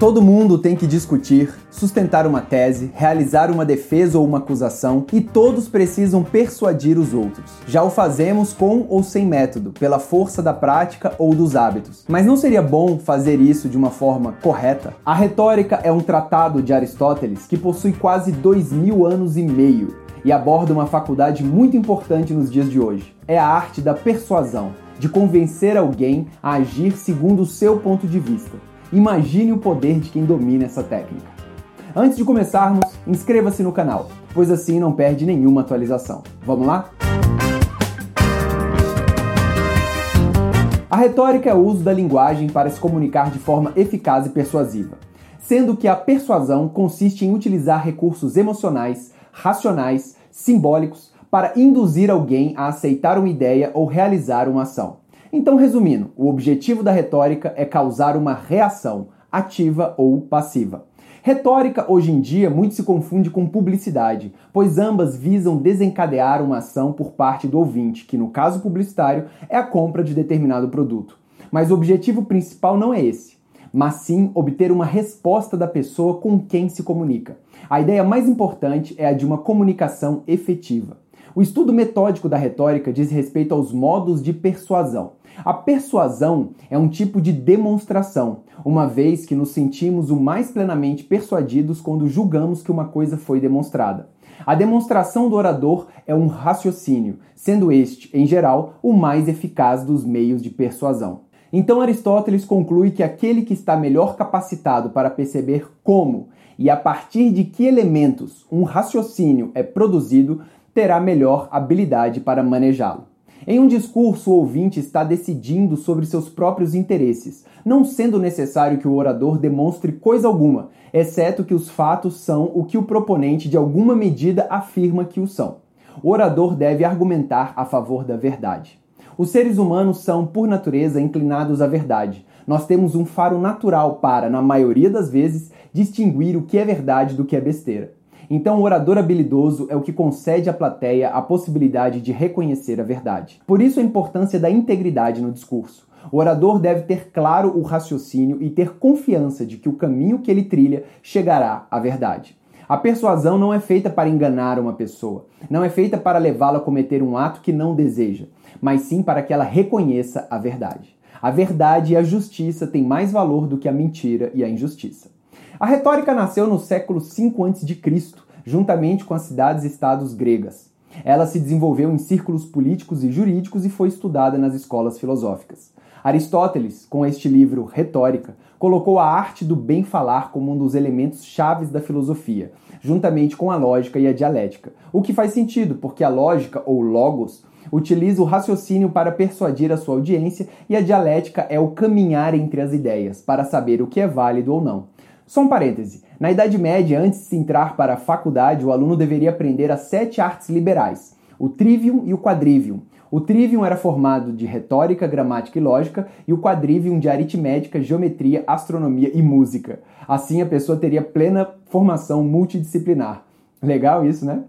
Todo mundo tem que discutir, sustentar uma tese, realizar uma defesa ou uma acusação e todos precisam persuadir os outros. Já o fazemos com ou sem método, pela força da prática ou dos hábitos. Mas não seria bom fazer isso de uma forma correta? A retórica é um tratado de Aristóteles que possui quase dois mil anos e meio e aborda uma faculdade muito importante nos dias de hoje. É a arte da persuasão, de convencer alguém a agir segundo o seu ponto de vista. Imagine o poder de quem domina essa técnica. Antes de começarmos, inscreva-se no canal, pois assim não perde nenhuma atualização. Vamos lá? A retórica é o uso da linguagem para se comunicar de forma eficaz e persuasiva, sendo que a persuasão consiste em utilizar recursos emocionais, racionais, simbólicos para induzir alguém a aceitar uma ideia ou realizar uma ação. Então, resumindo, o objetivo da retórica é causar uma reação, ativa ou passiva. Retórica hoje em dia muito se confunde com publicidade, pois ambas visam desencadear uma ação por parte do ouvinte, que no caso publicitário é a compra de determinado produto. Mas o objetivo principal não é esse, mas sim obter uma resposta da pessoa com quem se comunica. A ideia mais importante é a de uma comunicação efetiva. O estudo metódico da retórica diz respeito aos modos de persuasão. A persuasão é um tipo de demonstração, uma vez que nos sentimos o mais plenamente persuadidos quando julgamos que uma coisa foi demonstrada. A demonstração do orador é um raciocínio, sendo este, em geral, o mais eficaz dos meios de persuasão. Então Aristóteles conclui que aquele que está melhor capacitado para perceber como e a partir de que elementos um raciocínio é produzido terá melhor habilidade para manejá-lo. Em um discurso, o ouvinte está decidindo sobre seus próprios interesses, não sendo necessário que o orador demonstre coisa alguma, exceto que os fatos são o que o proponente de alguma medida afirma que o são. O orador deve argumentar a favor da verdade. Os seres humanos são, por natureza, inclinados à verdade. Nós temos um faro natural para, na maioria das vezes, distinguir o que é verdade do que é besteira. Então, o orador habilidoso é o que concede à plateia a possibilidade de reconhecer a verdade. Por isso, a importância da integridade no discurso. O orador deve ter claro o raciocínio e ter confiança de que o caminho que ele trilha chegará à verdade. A persuasão não é feita para enganar uma pessoa, não é feita para levá-la a cometer um ato que não deseja, mas sim para que ela reconheça a verdade. A verdade e a justiça têm mais valor do que a mentira e a injustiça. A retórica nasceu no século V a.C., juntamente com as cidades-estados gregas. Ela se desenvolveu em círculos políticos e jurídicos e foi estudada nas escolas filosóficas. Aristóteles, com este livro Retórica, colocou a arte do bem falar como um dos elementos chaves da filosofia, juntamente com a lógica e a dialética. O que faz sentido, porque a lógica, ou logos, utiliza o raciocínio para persuadir a sua audiência e a dialética é o caminhar entre as ideias, para saber o que é válido ou não. Só um parêntese. Na Idade Média, antes de se entrar para a faculdade, o aluno deveria aprender as sete artes liberais, o trivium e o quadrivium. O trivium era formado de retórica, gramática e lógica, e o quadrivium de aritmética, geometria, astronomia e música. Assim a pessoa teria plena formação multidisciplinar. Legal isso, né?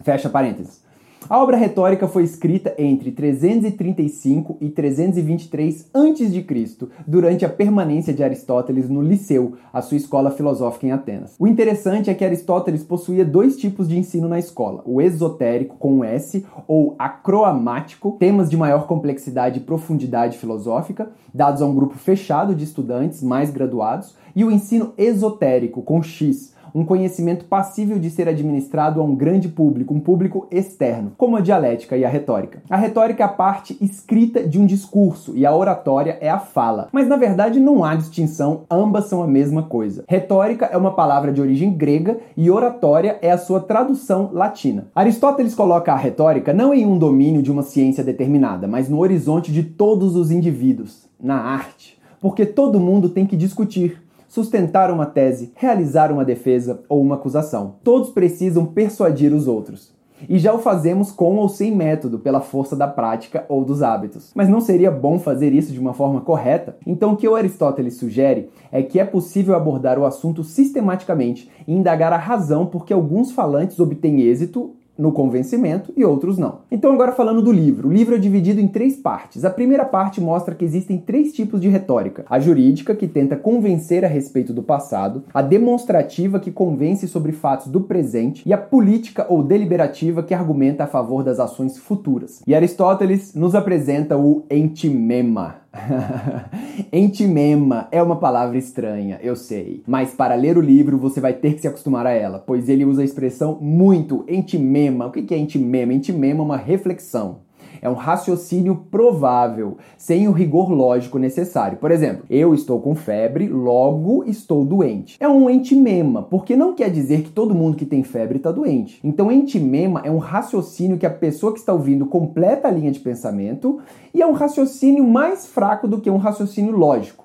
Fecha parênteses. A obra retórica foi escrita entre 335 e 323 a.C., durante a permanência de Aristóteles no Liceu, a sua escola filosófica em Atenas. O interessante é que Aristóteles possuía dois tipos de ensino na escola: o esotérico com S ou acroamático, temas de maior complexidade e profundidade filosófica, dados a um grupo fechado de estudantes mais graduados, e o ensino esotérico com X, um conhecimento passível de ser administrado a um grande público, um público externo, como a dialética e a retórica. A retórica é a parte escrita de um discurso e a oratória é a fala. Mas na verdade não há distinção, ambas são a mesma coisa. Retórica é uma palavra de origem grega e oratória é a sua tradução latina. Aristóteles coloca a retórica não em um domínio de uma ciência determinada, mas no horizonte de todos os indivíduos, na arte. Porque todo mundo tem que discutir, sustentar uma tese, realizar uma defesa ou uma acusação. Todos precisam persuadir os outros. E já o fazemos com ou sem método, pela força da prática ou dos hábitos. Mas não seria bom fazer isso de uma forma correta? Então, o que o Aristóteles sugere é que é possível abordar o assunto sistematicamente e indagar a razão por que alguns falantes obtêm êxito no convencimento e outros não. Então, agora falando do livro. O livro é dividido em três partes. A primeira parte mostra que existem três tipos de retórica: a jurídica, que tenta convencer a respeito do passado, a demonstrativa, que convence sobre fatos do presente, e a política ou deliberativa, que argumenta a favor das ações futuras. E Aristóteles nos apresenta o entimema. Entimema é uma palavra estranha, eu sei. Mas para ler o livro você vai ter que se acostumar a ela, pois ele usa a expressão muito entimema. O que é entimema? Entimema é uma reflexão é um raciocínio provável, sem o rigor lógico necessário. Por exemplo, eu estou com febre, logo estou doente. É um entimema, porque não quer dizer que todo mundo que tem febre está doente. Então, entimema é um raciocínio que a pessoa que está ouvindo completa a linha de pensamento e é um raciocínio mais fraco do que um raciocínio lógico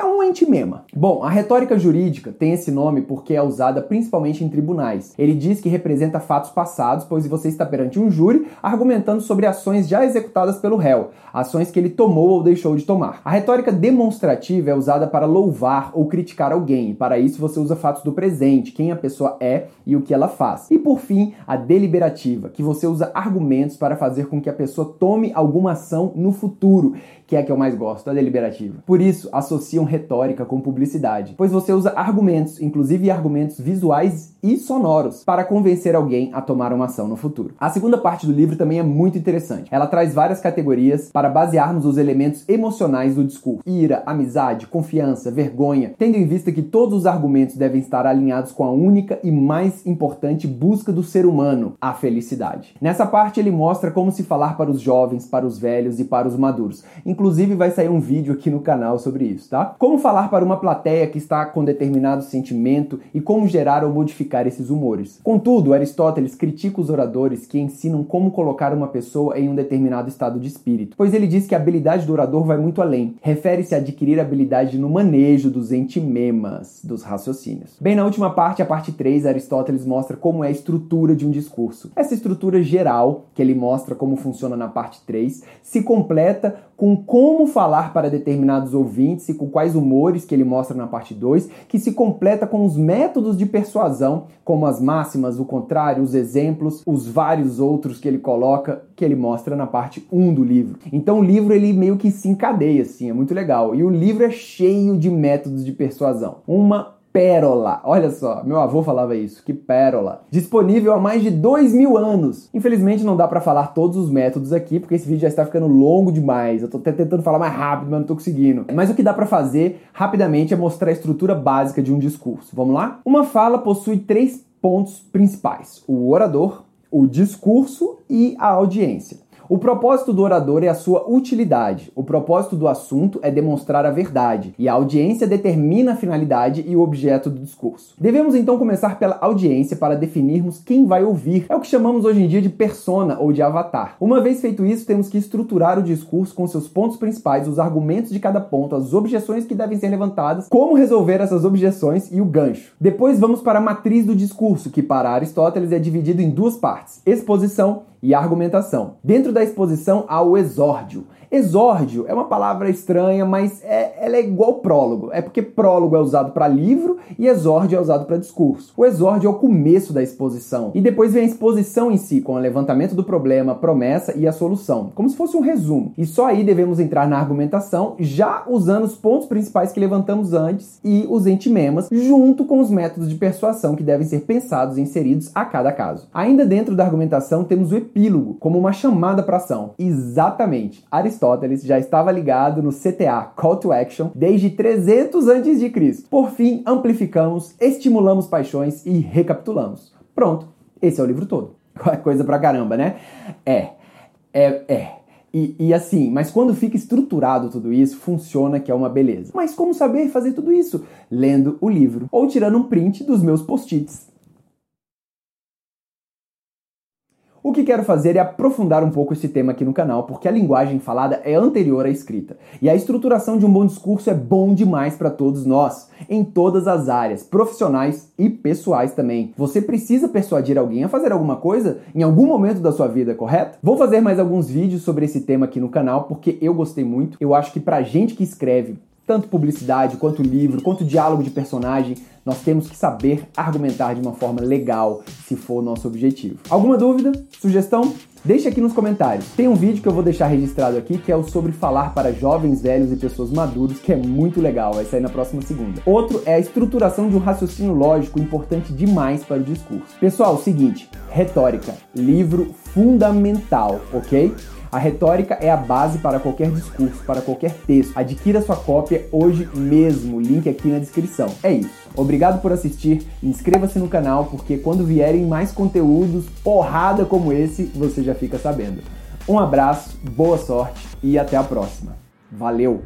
é um antimema. Bom, a retórica jurídica tem esse nome porque é usada principalmente em tribunais. Ele diz que representa fatos passados, pois você está perante um júri argumentando sobre ações já executadas pelo réu, ações que ele tomou ou deixou de tomar. A retórica demonstrativa é usada para louvar ou criticar alguém, e para isso você usa fatos do presente, quem a pessoa é e o que ela faz. E por fim, a deliberativa, que você usa argumentos para fazer com que a pessoa tome alguma ação no futuro, que é a que eu mais gosto, a deliberativa. Por isso, associam retórica com publicidade, pois você usa argumentos, inclusive argumentos visuais e sonoros, para convencer alguém a tomar uma ação no futuro. A segunda parte do livro também é muito interessante. Ela traz várias categorias para basearmos os elementos emocionais do discurso: ira, amizade, confiança, vergonha, tendo em vista que todos os argumentos devem estar alinhados com a única e mais importante busca do ser humano, a felicidade. Nessa parte ele mostra como se falar para os jovens, para os velhos e para os maduros. Inclusive vai sair um vídeo aqui no canal sobre isso, tá? Como falar para uma plateia que está com determinado sentimento e como gerar ou modificar esses humores. Contudo, Aristóteles critica os oradores que ensinam como colocar uma pessoa em um determinado estado de espírito, pois ele diz que a habilidade do orador vai muito além. Refere-se a adquirir habilidade no manejo dos entimemas, dos raciocínios. Bem, na última parte, a parte 3, Aristóteles mostra como é a estrutura de um discurso. Essa estrutura geral, que ele mostra como funciona na parte 3, se completa com como falar para determinados ouvintes e com quais humores que ele mostra na parte 2, que se completa com os métodos de persuasão, como as máximas, o contrário, os exemplos, os vários outros que ele coloca, que ele mostra na parte 1 um do livro. Então o livro ele meio que se encadeia assim, é muito legal. E o livro é cheio de métodos de persuasão. Uma pérola. Olha só, meu avô falava isso, que pérola. Disponível há mais de dois mil anos. Infelizmente não dá para falar todos os métodos aqui, porque esse vídeo já está ficando longo demais. Eu tô até tentando falar mais rápido, mas não tô conseguindo. Mas o que dá para fazer rapidamente é mostrar a estrutura básica de um discurso. Vamos lá? Uma fala possui três pontos principais: o orador, o discurso e a audiência. O propósito do orador é a sua utilidade. O propósito do assunto é demonstrar a verdade, e a audiência determina a finalidade e o objeto do discurso. Devemos então começar pela audiência para definirmos quem vai ouvir. É o que chamamos hoje em dia de persona ou de avatar. Uma vez feito isso, temos que estruturar o discurso com seus pontos principais, os argumentos de cada ponto, as objeções que devem ser levantadas, como resolver essas objeções e o gancho. Depois vamos para a matriz do discurso, que para Aristóteles é dividido em duas partes: exposição e argumentação. Dentro da exposição há o exórdio. Exórdio é uma palavra estranha, mas é, ela é igual prólogo. É porque prólogo é usado para livro e exórdio é usado para discurso. O exórdio é o começo da exposição. E depois vem a exposição em si, com o levantamento do problema, promessa e a solução, como se fosse um resumo. E só aí devemos entrar na argumentação, já usando os pontos principais que levantamos antes e os entimemas, junto com os métodos de persuasão que devem ser pensados e inseridos a cada caso. Ainda dentro da argumentação temos o epílogo, como uma chamada para ação. Exatamente. Aristóteles Aristóteles já estava ligado no CTA, Call to Action, desde 300 a.C. Por fim, amplificamos, estimulamos paixões e recapitulamos. Pronto, esse é o livro todo. Coisa pra caramba, né? É, é, é. E, e, assim, mas quando fica estruturado tudo isso, funciona que é uma beleza. Mas como saber fazer tudo isso? Lendo o livro ou tirando um print dos meus post-its. O que quero fazer é aprofundar um pouco esse tema aqui no canal, porque a linguagem falada é anterior à escrita. E a estruturação de um bom discurso é bom demais para todos nós, em todas as áreas, profissionais e pessoais também. Você precisa persuadir alguém a fazer alguma coisa em algum momento da sua vida, correto? Vou fazer mais alguns vídeos sobre esse tema aqui no canal, porque eu gostei muito. Eu acho que pra gente que escreve, tanto publicidade, quanto livro, quanto diálogo de personagem, nós temos que saber argumentar de uma forma legal, se for o nosso objetivo. Alguma dúvida? Sugestão? Deixe aqui nos comentários. Tem um vídeo que eu vou deixar registrado aqui que é o sobre falar para jovens, velhos e pessoas maduros, que é muito legal, vai sair na próxima segunda. Outro é a estruturação de um raciocínio lógico importante demais para o discurso. Pessoal, seguinte, retórica, livro fundamental, ok? A retórica é a base para qualquer discurso, para qualquer texto. Adquira sua cópia hoje mesmo, link aqui na descrição. É isso. Obrigado por assistir, inscreva-se no canal porque quando vierem mais conteúdos porrada como esse, você já fica sabendo. Um abraço, boa sorte e até a próxima. Valeu!